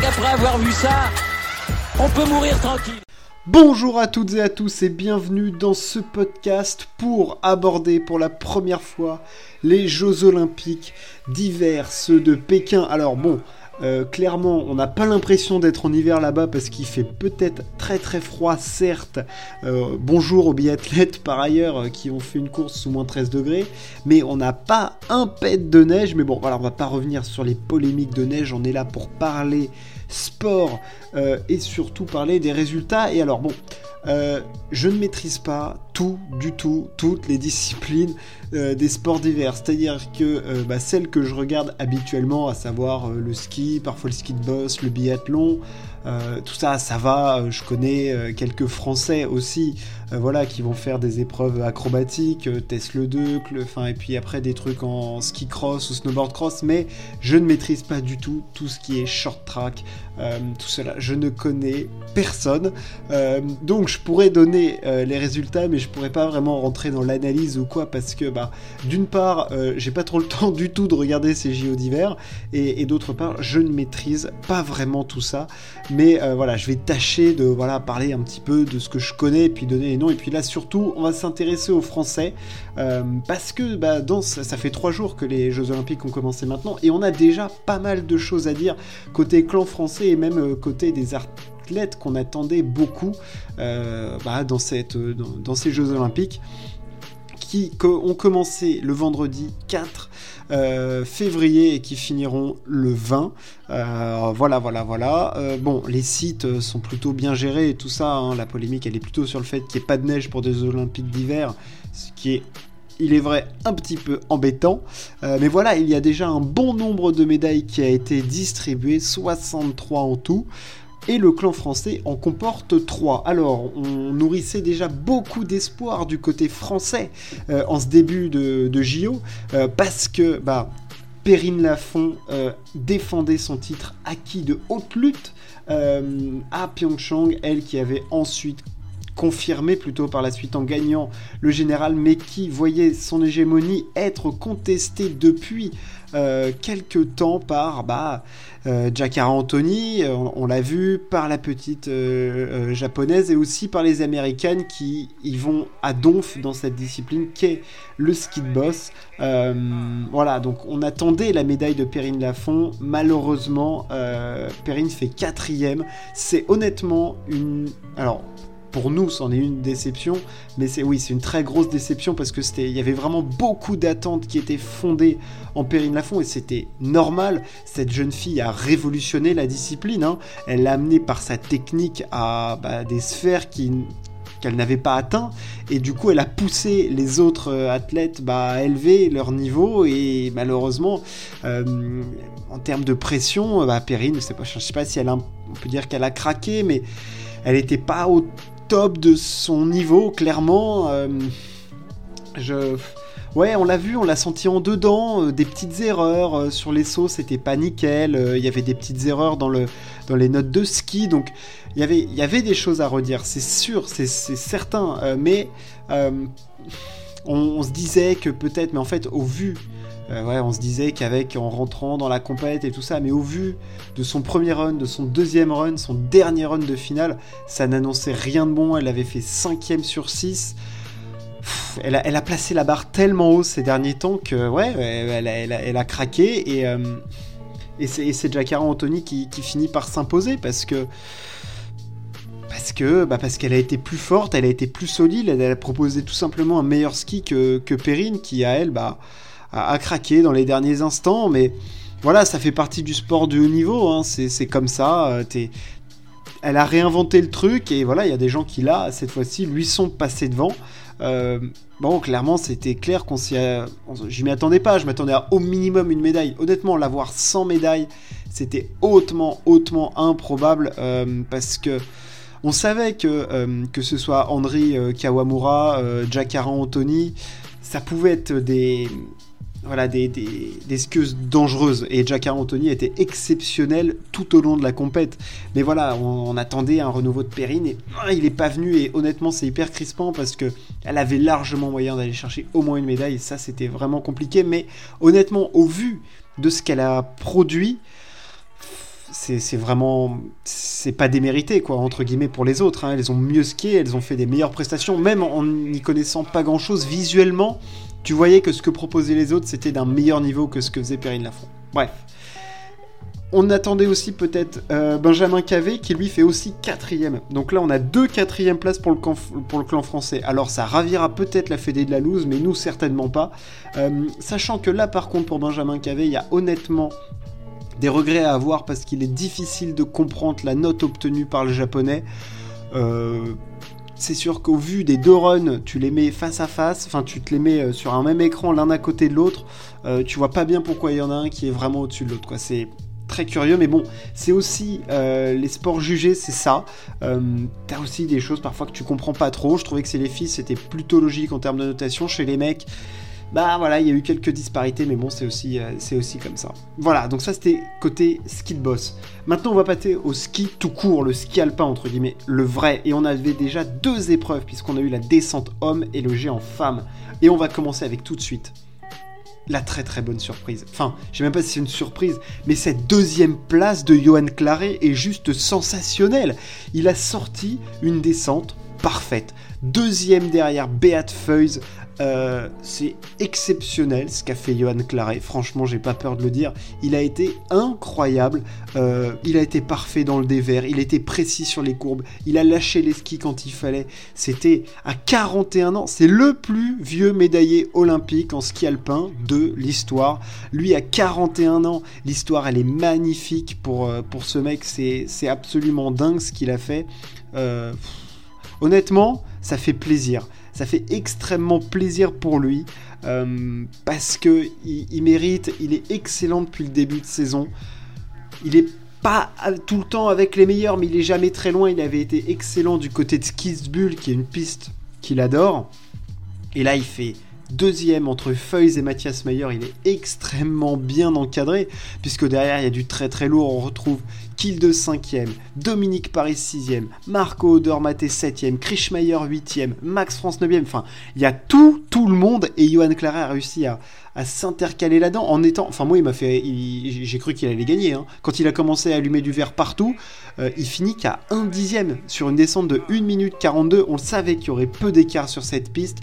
qu'après avoir vu ça, on peut mourir tranquille. Bonjour à toutes et à tous et bienvenue dans ce podcast pour aborder pour la première fois les Jeux Olympiques d'hiver, ceux de Pékin. Alors bon, euh, clairement, on n'a pas l'impression d'être en hiver là-bas parce qu'il fait peut-être très très froid, certes. Euh, bonjour aux biathlètes par ailleurs euh, qui ont fait une course sous moins 13 degrés, mais on n'a pas un pet de neige. Mais bon, voilà, on va pas revenir sur les polémiques de neige. On est là pour parler sport et surtout parler des résultats. Et alors bon, je ne maîtrise pas tout, du tout, toutes les disciplines euh, des sports d'hiver. C'est-à-dire que euh, bah, celles que je regarde habituellement, à savoir euh, le ski, parfois le ski de boss, le biathlon, tout ça, ça va. Je connais quelques Français aussi, voilà, qui vont faire des épreuves acrobatiques, Tesla 2, enfin, et puis après des trucs en ski cross ou snowboard cross, mais je ne maîtrise pas du tout tout ce qui est short track, tout cela. Je ne connais personne, donc je pourrais donner les résultats, mais je pourrais pas vraiment rentrer dans l'analyse ou quoi parce que bah d'une part euh, j'ai pas trop le temps du tout de regarder ces JO d'hiver et, d'autre part je ne maîtrise pas vraiment tout ça mais euh, voilà je vais tâcher de voilà parler un petit peu de ce que je connais et puis donner les et puis là surtout on va s'intéresser aux Français euh, parce que bah, dans, ça, fait trois jours que les Jeux Olympiques ont commencé maintenant et on a déjà pas mal de choses à dire côté clan français et même côté des artistes qu'on attendait beaucoup euh, bah, dans, ces Jeux Olympiques qui ont commencé le vendredi 4 euh, février et qui finiront le 20. Euh, voilà, voilà, voilà. bon, les sites sont plutôt bien gérés et tout ça. Hein. la polémique, elle est plutôt sur le fait qu'il n'y ait pas de neige pour des Olympiques d'hiver, ce qui est il est vrai un petit peu embêtant, mais voilà, il y a déjà un bon nombre de médailles qui a été distribué, 63 en tout et le clan français en comporte trois. Alors, on nourrissait déjà beaucoup d'espoir du côté français euh, en ce début de, de JO, euh, parce que bah, Perrine Lafont euh, défendait son titre acquis de haute lutte à Pyeongchang, elle qui avait ensuite confirmé plutôt par la suite en gagnant le général, mais qui voyait son hégémonie être contestée depuis euh, quelques temps par bah, euh, Anthony, euh, on, l'a vu, par la petite euh, japonaise et aussi par les américaines qui y vont à donf dans cette discipline qu'est le ski de boss. voilà, donc on attendait la médaille de Perrine Lafont. Malheureusement, Perrine fait quatrième. C'est honnêtement une. Alors, pour nous, c'en est une déception, mais c'est oui, c'est une très grosse déception parce que c'était, il y avait vraiment beaucoup d'attentes qui étaient fondées en Perrine Lafont et c'était normal. Cette jeune fille a révolutionné la discipline. Hein. Elle l'a amené par sa technique à bah, des sphères qui qu'elle n'avait pas atteint et du coup elle a poussé les autres euh, athlètes bah, à élever leur niveau et malheureusement euh, en termes de pression bah, Perrine je sais pas, je sais pas si elle a, on peut dire qu'elle a craqué mais elle n'était pas au top de son niveau, clairement. Euh, je... Ouais, on l'a vu, on l'a senti en dedans, euh, des petites erreurs euh, sur les sauts, c'était pas nickel, il y avait des petites erreurs dans, le, dans les notes de ski, donc il y avait des choses à redire, c'est sûr, c'est certain, mais on, se disait que peut-être, mais en fait, au vu euh, ouais, on se disait qu'avec en rentrant dans la compète et tout ça, mais au vu de son premier run, de son deuxième run, son dernier run de finale, ça n'annonçait rien de bon. Elle avait fait 5ème sur 6. elle, a, placé la barre tellement haut ces derniers temps que ouais, elle, a, craqué et, euh, et c'est Anthony qui, finit par s'imposer parce que parce bah qu'elle a été plus forte, elle a été plus solide, elle a proposé tout simplement un meilleur ski que, que Perrine qui à elle bah à, craquer dans les derniers instants, mais voilà, ça fait partie du sport de haut niveau, hein. c'est comme ça. Euh, elle a réinventé le truc et voilà, il y a des gens qui là, cette fois-ci, lui sont passés devant. Euh, bon, clairement, c'était clair qu'on s'y. Je m'y attendais pas, je m'attendais à au minimum une médaille. Honnêtement, l'avoir sans médaille, c'était hautement, hautement improbable euh, parce que on savait que que ce soit Andri Kawamura, Jackaran Anthony, ça pouvait être des, voilà, des, des, des, dangereuses. Et Jack Anthony était exceptionnel tout au long de la compète. Mais voilà, on, attendait un renouveau de Perrine et ah, il n'est pas venu. Et honnêtement, c'est hyper crispant parce que elle avait largement moyen d'aller chercher au moins une médaille. Ça, c'était vraiment compliqué. Mais honnêtement, au vu de ce qu'elle a produit, c'est vraiment c'est pas démérité quoi entre guillemets pour les autres hein. elles ont mieux skié elles ont fait des meilleures prestations même en n'y connaissant pas grand chose visuellement tu voyais que ce que proposaient les autres c'était d'un meilleur niveau que ce que faisait Perrine Lafont bref on attendait aussi peut-être euh, Benjamin Cavé qui lui fait aussi quatrième. Donc là on a deux quatrièmes places pour le, clan français. Alors ça ravira peut-être la Fédé de la loose, mais nous certainement pas. Euh, sachant que là par contre pour Benjamin Cavé, il y a honnêtement des regrets à avoir parce qu'il est difficile de comprendre la note obtenue par le japonais. Euh, c'est sûr qu'au vu des deux runs, tu les mets face à face, enfin tu te les mets sur un même écran l'un à côté de l'autre, tu vois pas bien pourquoi il y en a un qui est vraiment au-dessus de l'autre. C'est très curieux, mais bon, c'est aussi euh, les sports jugés, c'est ça. Euh, t'as aussi des choses parfois que tu comprends pas trop. Je trouvais que c'est les filles, c'était plutôt logique en termes de notation. Chez les mecs, bah voilà, il y a eu quelques disparités, mais bon, c'est aussi, euh, aussi comme ça. Voilà, donc ça c'était côté ski de boss. Maintenant, on va passer au ski tout court, le ski alpin entre guillemets, le vrai. Et on avait déjà deux épreuves puisqu'on a eu la descente homme et le géant femme. Et on va commencer avec tout de suite la très très bonne surprise. Enfin, je sais même pas si c'est une surprise, mais cette deuxième place de Johan Claret est juste sensationnelle. Il a sorti une descente parfaite. Deuxième derrière Beat Feuys euh, c'est exceptionnel ce qu'a fait Johan Claret. Franchement, j'ai pas peur de le dire. Il a été incroyable. Euh, il a été parfait dans le dévers. Il était précis sur les courbes. Il a lâché les skis quand il fallait. C'était à 41 ans. C'est le plus vieux médaillé olympique en ski alpin de l'histoire. Lui, à 41 ans, l'histoire, elle est magnifique pour, euh, pour ce mec. C'est absolument dingue ce qu'il a fait. Honnêtement, ça fait plaisir. Ça fait extrêmement plaisir pour lui euh, parce que il, mérite, il est excellent depuis le début de saison. Il est pas tout le temps avec les meilleurs, mais il est jamais très loin. Il avait été excellent du côté de Skisbull, qui est une piste qu'il adore. Et là, il fait deuxième entre Feuys et Mathias Mayer. Il est extrêmement bien encadré, puisque derrière, il y a du très très lourd. On retrouve Kilde 5ème, Dominique Paris 6ème, Marco Odermaté 7ème, Krishmayer 8ème, Max France 9ème, enfin, il y a tout, tout le monde, et Johan Clara a réussi à, s'intercaler là-dedans en étant. Enfin, moi, il m'a fait. J'ai cru qu'il allait gagner. Hein. Quand il a commencé à allumer du verre partout, euh, il finit qu'à 1 dixième sur une descente de 1 minute 42. On savait qu'il y aurait peu d'écart sur cette piste.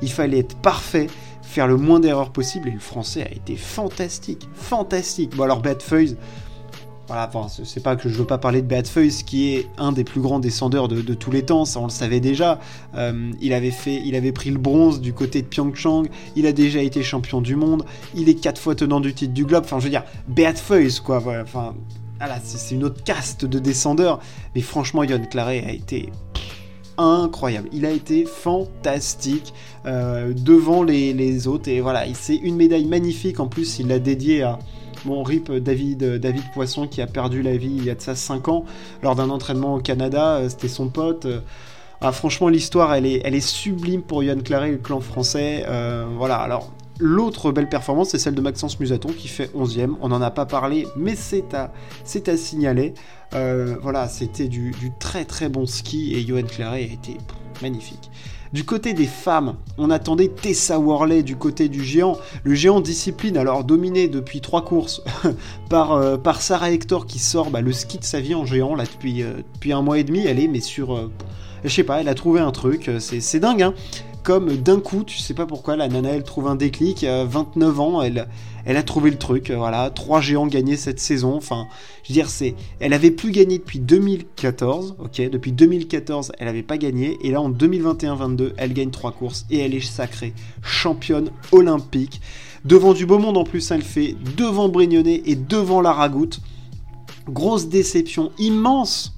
Il fallait être parfait, faire le moins d'erreurs possible, et le français a été fantastique. Fantastique. Bon, alors, Bad Feuille voilà, enfin, c'est pas que je veux pas parler de Beat Feuys, qui est un des plus grands descendeurs de, tous les temps, ça on le savait déjà. Euh, il avait fait, il avait pris le bronze du côté de Pyeongchang, il a déjà été champion du monde, il est quatre fois tenant du titre du globe. Enfin, je veux dire, Beat Feuys, quoi. enfin, voilà, c'est une autre caste de descendeurs. Mais franchement, Yon Claret a été incroyable. Il a été fantastique euh, devant les, les, autres. Et voilà, c'est une médaille magnifique. En plus, il l'a dédiée à, Bon, RIP David, David Poisson qui a perdu la vie il y a de ça 5 ans lors d'un entraînement au Canada, euh, c'était son pote. Euh. Ah, franchement, l'histoire, elle est, sublime pour Yann Claret et le clan français. Euh, voilà, alors L'autre belle performance, c'est celle de Maxence Musaton qui fait 11ème. On n'en a pas parlé, mais c'est à, c'est à signaler. voilà, c'était du, très très bon ski et Johan Claret a été magnifique. Du côté des femmes, on attendait Tessa Worley du côté du géant. Le géant discipline, alors dominé depuis trois courses par, euh, par Sarah Hector qui sort bah, le ski de sa vie en géant là depuis, euh, un mois et demi. Elle est, mais sur. Euh, je sais pas, elle a trouvé un truc, c'est dingue, hein comme d'un coup, tu sais pas pourquoi, la nana elle trouve un déclic, 29 ans, elle, elle a trouvé le truc, voilà, trois géants gagnés cette saison, enfin, je veux dire, c'est, elle avait plus gagné depuis 2014, ok, depuis 2014 elle avait pas gagné, et là en 2021-22 elle gagne trois courses et elle est sacrée championne olympique, devant du beau monde en plus elle fait, devant Brignonnet et devant la Ragoute, grosse déception, immense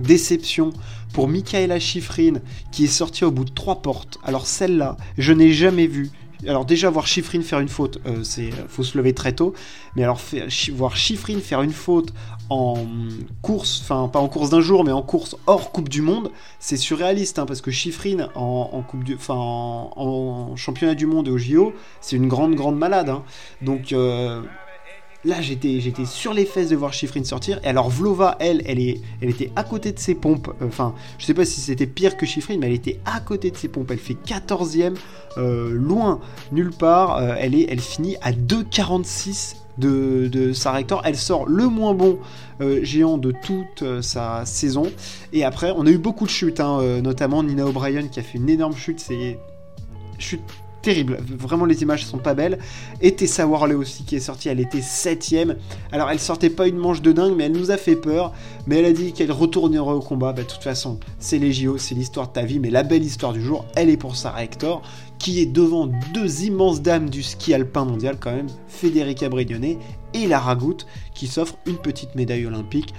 déception pour Michaela Schifrin, qui est sortie au bout de trois portes. Alors celle-là, je n'ai jamais vu. Alors déjà voir Schifrin faire une faute, euh, c'est euh, faut se lever très tôt. Mais alors voir Schifrin faire une faute en course, enfin pas en course d'un jour, mais en course hors Coupe du Monde, c'est surréaliste, hein, parce que Schifrin en, coupe en, championnat du monde et au JO, c'est une grande grande malade. Hein. Donc euh, là j'étais j'étais sur les fesses de voir Schifrin sortir et alors Vlova elle elle est elle était à côté de ses pompes euh, enfin je sais pas si c'était pire que Schifrin mais elle était à côté de ses pompes elle fait 14e euh, loin nulle part euh, elle est elle finit à 2,46 de, de Sarah Hector. Elle sort le moins bon géant de toute sa saison. Et après, on a eu beaucoup de chutes, hein, notamment Nina O'Brien qui a fait une énorme chute. C'est chute terrible. Vraiment, les images sont pas belles. Et Tessa Worley aussi qui est sortie, elle était septième. Alors, elle sortait pas une manche de dingue, mais elle nous a fait peur. Mais elle a dit qu'elle retournerait au combat. Bah, de toute façon, c'est les JO, c'est l'histoire de ta vie. Mais la belle histoire du jour, elle est pour Sarah Hector, qui est devant deux immenses dames du ski alpin mondial quand même, Federica Brignone et Lara Goutte, qui s'offrent une petite médaille olympique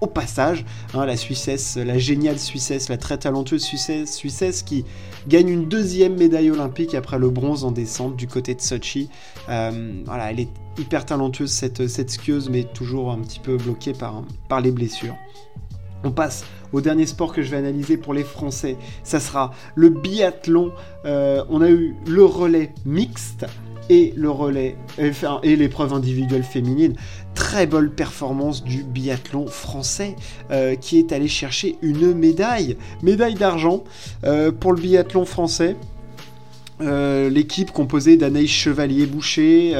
au passage. Hein, la Suissesse, la géniale Suissesse, la très talentueuse Suissesse, qui gagne une deuxième médaille olympique après le bronze en descente du côté de Sochi. Euh, voilà, elle est hyper talentueuse cette, cette skieuse, mais toujours un petit peu bloquée par, par les blessures. On passe au dernier sport que je vais analyser pour les Français. Ça sera le biathlon. Euh, on a eu le relais mixte et le relais et l'épreuve individuelle féminine. Très belle performance du biathlon français euh, qui est allé chercher une médaille, médaille d'argent euh, pour le biathlon français. Euh, l'équipe composée d'Anaïs Chevalier-Boucher,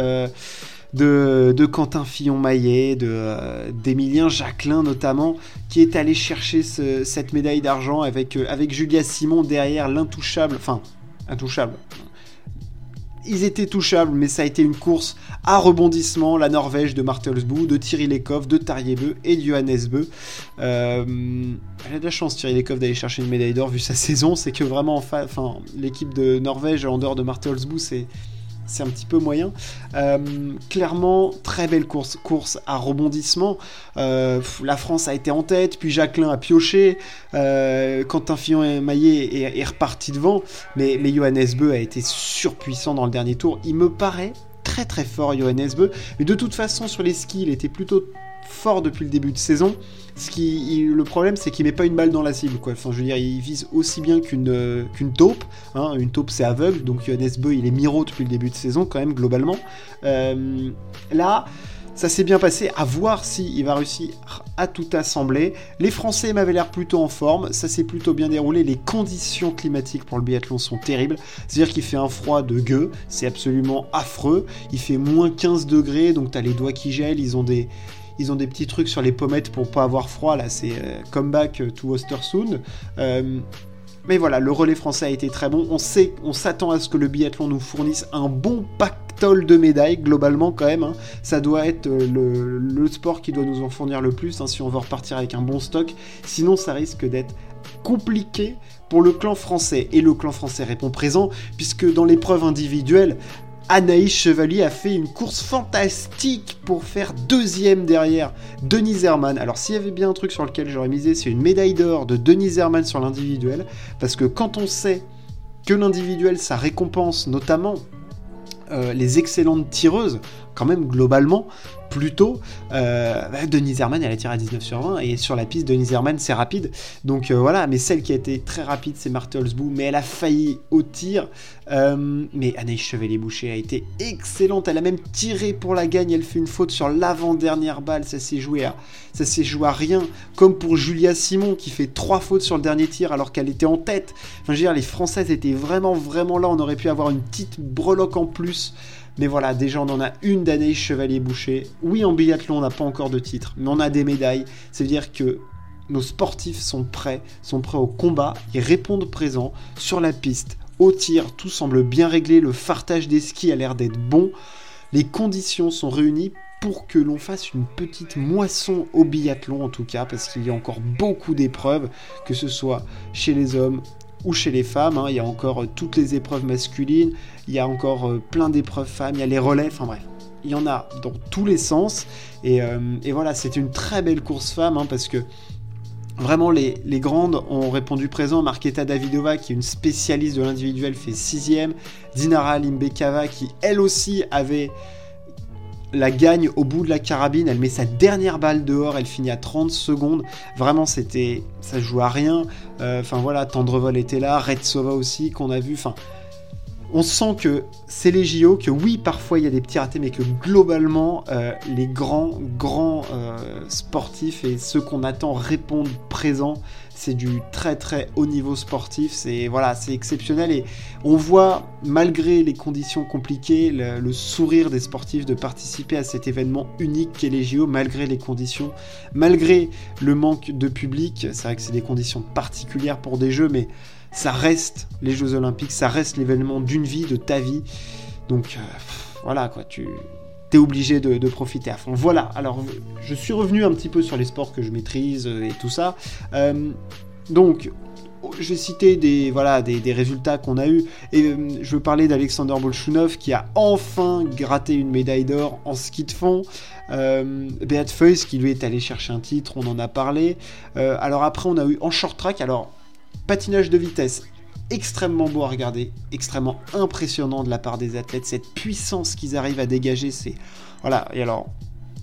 de, Quentin Fillon-Maillet, d'Emilien Jacquelin notamment, qui est allé chercher cette médaille d'argent avec, avec Julia Simon derrière l'intouchable, enfin, intouchable, ils étaient touchables, mais ça a été une course à rebondissement. La Norvège de Martelsbou, de Thierry Lekov, de Tarjebeu et de Johannes Beu. Elle a de la chance, Thierry Lekov, d'aller chercher une médaille d'or vu sa saison. C'est que vraiment, enfin, l'équipe de Norvège en dehors de Martelsbou, c'est c'est un petit peu moyen. Euh, clairement, très belle course, course à rebondissement. Euh, la France a été en tête, puis Jacqueline a pioché. Euh, Quentin Fillon-Maillet est, est, reparti devant, mais, mais Johannes Beu a été surpuissant dans le dernier tour. Il me paraît très très fort, Johannes Beu, mais de toute façon, sur les skis, il était plutôt fort depuis le début de saison. Le problème, c'est qu'il met pas une balle dans la cible. Quoi. Enfin, je veux dire, il vise aussi bien qu'une euh, taupe. Hein. Une taupe, c'est aveugle, donc Johannes Beu, il est miro depuis le début de saison, quand même, globalement. Euh, là, ça s'est bien passé. À voir s'il il va réussir à tout assembler. Les Français m'avaient l'air plutôt en forme. Ça s'est plutôt bien déroulé. Les conditions climatiques pour le biathlon sont terribles. C'est-à-dire qu'il fait un froid de gueux. C'est absolument affreux. Il fait moins 15 degrés, donc t'as les doigts qui gèlent. Ils ont des ils ont des petits trucs sur les pommettes pour pas avoir froid. Là, c'est euh, comeback to Ostersund. Euh, mais voilà, le relais français a été très bon. On sait, on s'attend à ce que le biathlon nous fournisse un bon pactole de médailles, globalement quand même. Hein. Ça doit être euh, le, sport qui doit nous en fournir le plus, hein, si on veut repartir avec un bon stock. Sinon, ça risque d'être compliqué pour le clan français. Et le clan français répond présent, puisque dans l'épreuve individuelle, Anaïs Chevalier a fait une course fantastique pour faire deuxième derrière Denis Herman. Alors s'il y avait bien un truc sur lequel j'aurais misé, c'est une médaille d'or de Denis Herman sur l'individuel, parce que quand on sait que l'individuel, ça récompense notamment euh, les excellentes tireuses, quand même globalement, plutôt, euh, bah, Denise Herman, elle a tiré à 19 sur 20, et sur la piste, Denise Herman, c'est rapide. Donc euh, voilà, mais celle qui a été très rapide, c'est Martelsbou, mais elle a failli au tir. Euh, mais Anaïs Chevalier-Boucher a été excellente, elle a même tiré pour la gagne, elle fait une faute sur l'avant-dernière balle, ça s'est joué à, rien, comme pour Julia Simon qui fait trois fautes sur le dernier tir alors qu'elle était en tête. Enfin, je dire, les Françaises étaient vraiment, vraiment là, on aurait pu avoir une petite breloque en plus. Mais voilà, déjà on en a une d'année Chevalier Boucher. Oui, en biathlon, on n'a pas encore de titre, mais on a des médailles. C'est-à-dire que nos sportifs sont prêts, sont prêts au combat, ils répondent présents sur la piste, au tir, tout semble bien réglé, le fartage des skis a l'air d'être bon. Les conditions sont réunies pour que l'on fasse une petite moisson au biathlon en tout cas, parce qu'il y a encore beaucoup d'épreuves, que ce soit chez les hommes ou chez les femmes. Hein. Il y a encore euh, toutes les épreuves masculines, il y a encore euh, plein d'épreuves femmes, il y a les relais, enfin bref. Il y en a dans tous les sens. Et, euh, voilà, c'est une très belle course femme hein, parce que Vraiment, les, grandes ont répondu présent. Marketa Davidova, qui est une spécialiste de l'individuel, fait sixième. Dinara Limbekava, qui elle aussi avait la gagne au bout de la carabine, elle met sa dernière balle dehors, elle finit à 30 secondes. Vraiment, c'était, ça joue à rien. Euh, enfin voilà, Tendrevol était là, Retsova aussi qu'on a vu. Enfin, on sent que c'est les JO, que oui, parfois il y a des petits ratés, mais que globalement, euh, les grands, grands euh, sportifs et ceux qu'on attend répondent présents. C'est du très très haut niveau sportif, c'est voilà, exceptionnel et on voit malgré les conditions compliquées le, le, sourire des sportifs de participer à cet événement unique qu'est les JO malgré les conditions, malgré le manque de public. C'est vrai que c'est des conditions particulières pour des jeux, mais ça reste les Jeux Olympiques, ça reste l'événement d'une vie, de ta vie. Donc euh, voilà quoi, tu es obligé de, profiter à fond. Voilà, alors je suis revenu un petit peu sur les sports que je maîtrise euh, et tout ça. Euh, donc j'ai cité des, voilà, des, résultats qu'on a eu et je veux parler d'Alexander Bolchunov qui a enfin gratté une médaille d'or en ski de fond. Euh, Beat Feuys qui lui est allé chercher un titre, on en a parlé. alors après on a eu en short track, alors Patinage de vitesse extrêmement beau à regarder, extrêmement impressionnant de la part des athlètes, cette puissance qu'ils arrivent à dégager, c'est voilà. Et alors,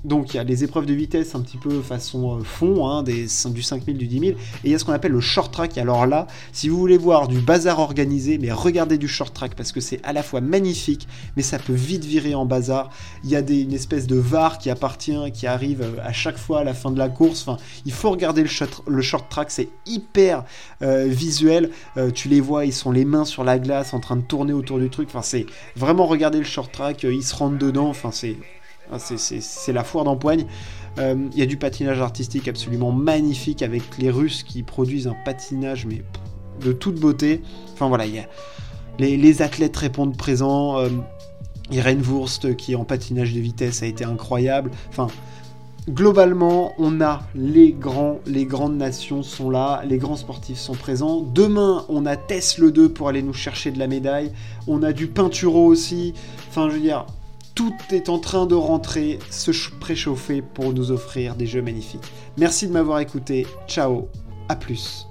donc il y a les épreuves de vitesse un petit peu façon euh, fond, hein, des, du 5000, du 10 000, et il y a ce qu'on appelle le short track. alors là, si vous voulez voir du bazar organisé, mais regardez du short track parce que c'est à la fois magnifique, mais ça peut vite virer en bazar. Il y a des, une espèce de VAR qui appartient, qui arrive euh, à chaque fois à la fin de la course. Enfin, il faut regarder le short, track, c'est hyper euh, visuel. tu les vois, ils sont les mains sur la glace en train de tourner autour du truc. Enfin, c'est vraiment regarder le short track, ils se rendent dedans. Enfin, c'est c'est la foire d'empoigne. Euh, il y a du patinage artistique absolument magnifique avec les Russes qui produisent un patinage mais de toute beauté. Enfin voilà, y a les, athlètes répondent présents. Euh, Irene Wurst qui en patinage de vitesse a été incroyable. Enfin, globalement, on a les grands, les grandes nations sont là, les grands sportifs sont présents. Demain, on a Tess le 2 pour aller nous chercher de la médaille. On a du Pinturo aussi. Enfin, je veux dire, tout est en train de rentrer, se préchauffer pour nous offrir des jeux magnifiques. Merci de m'avoir écouté. Ciao, à plus.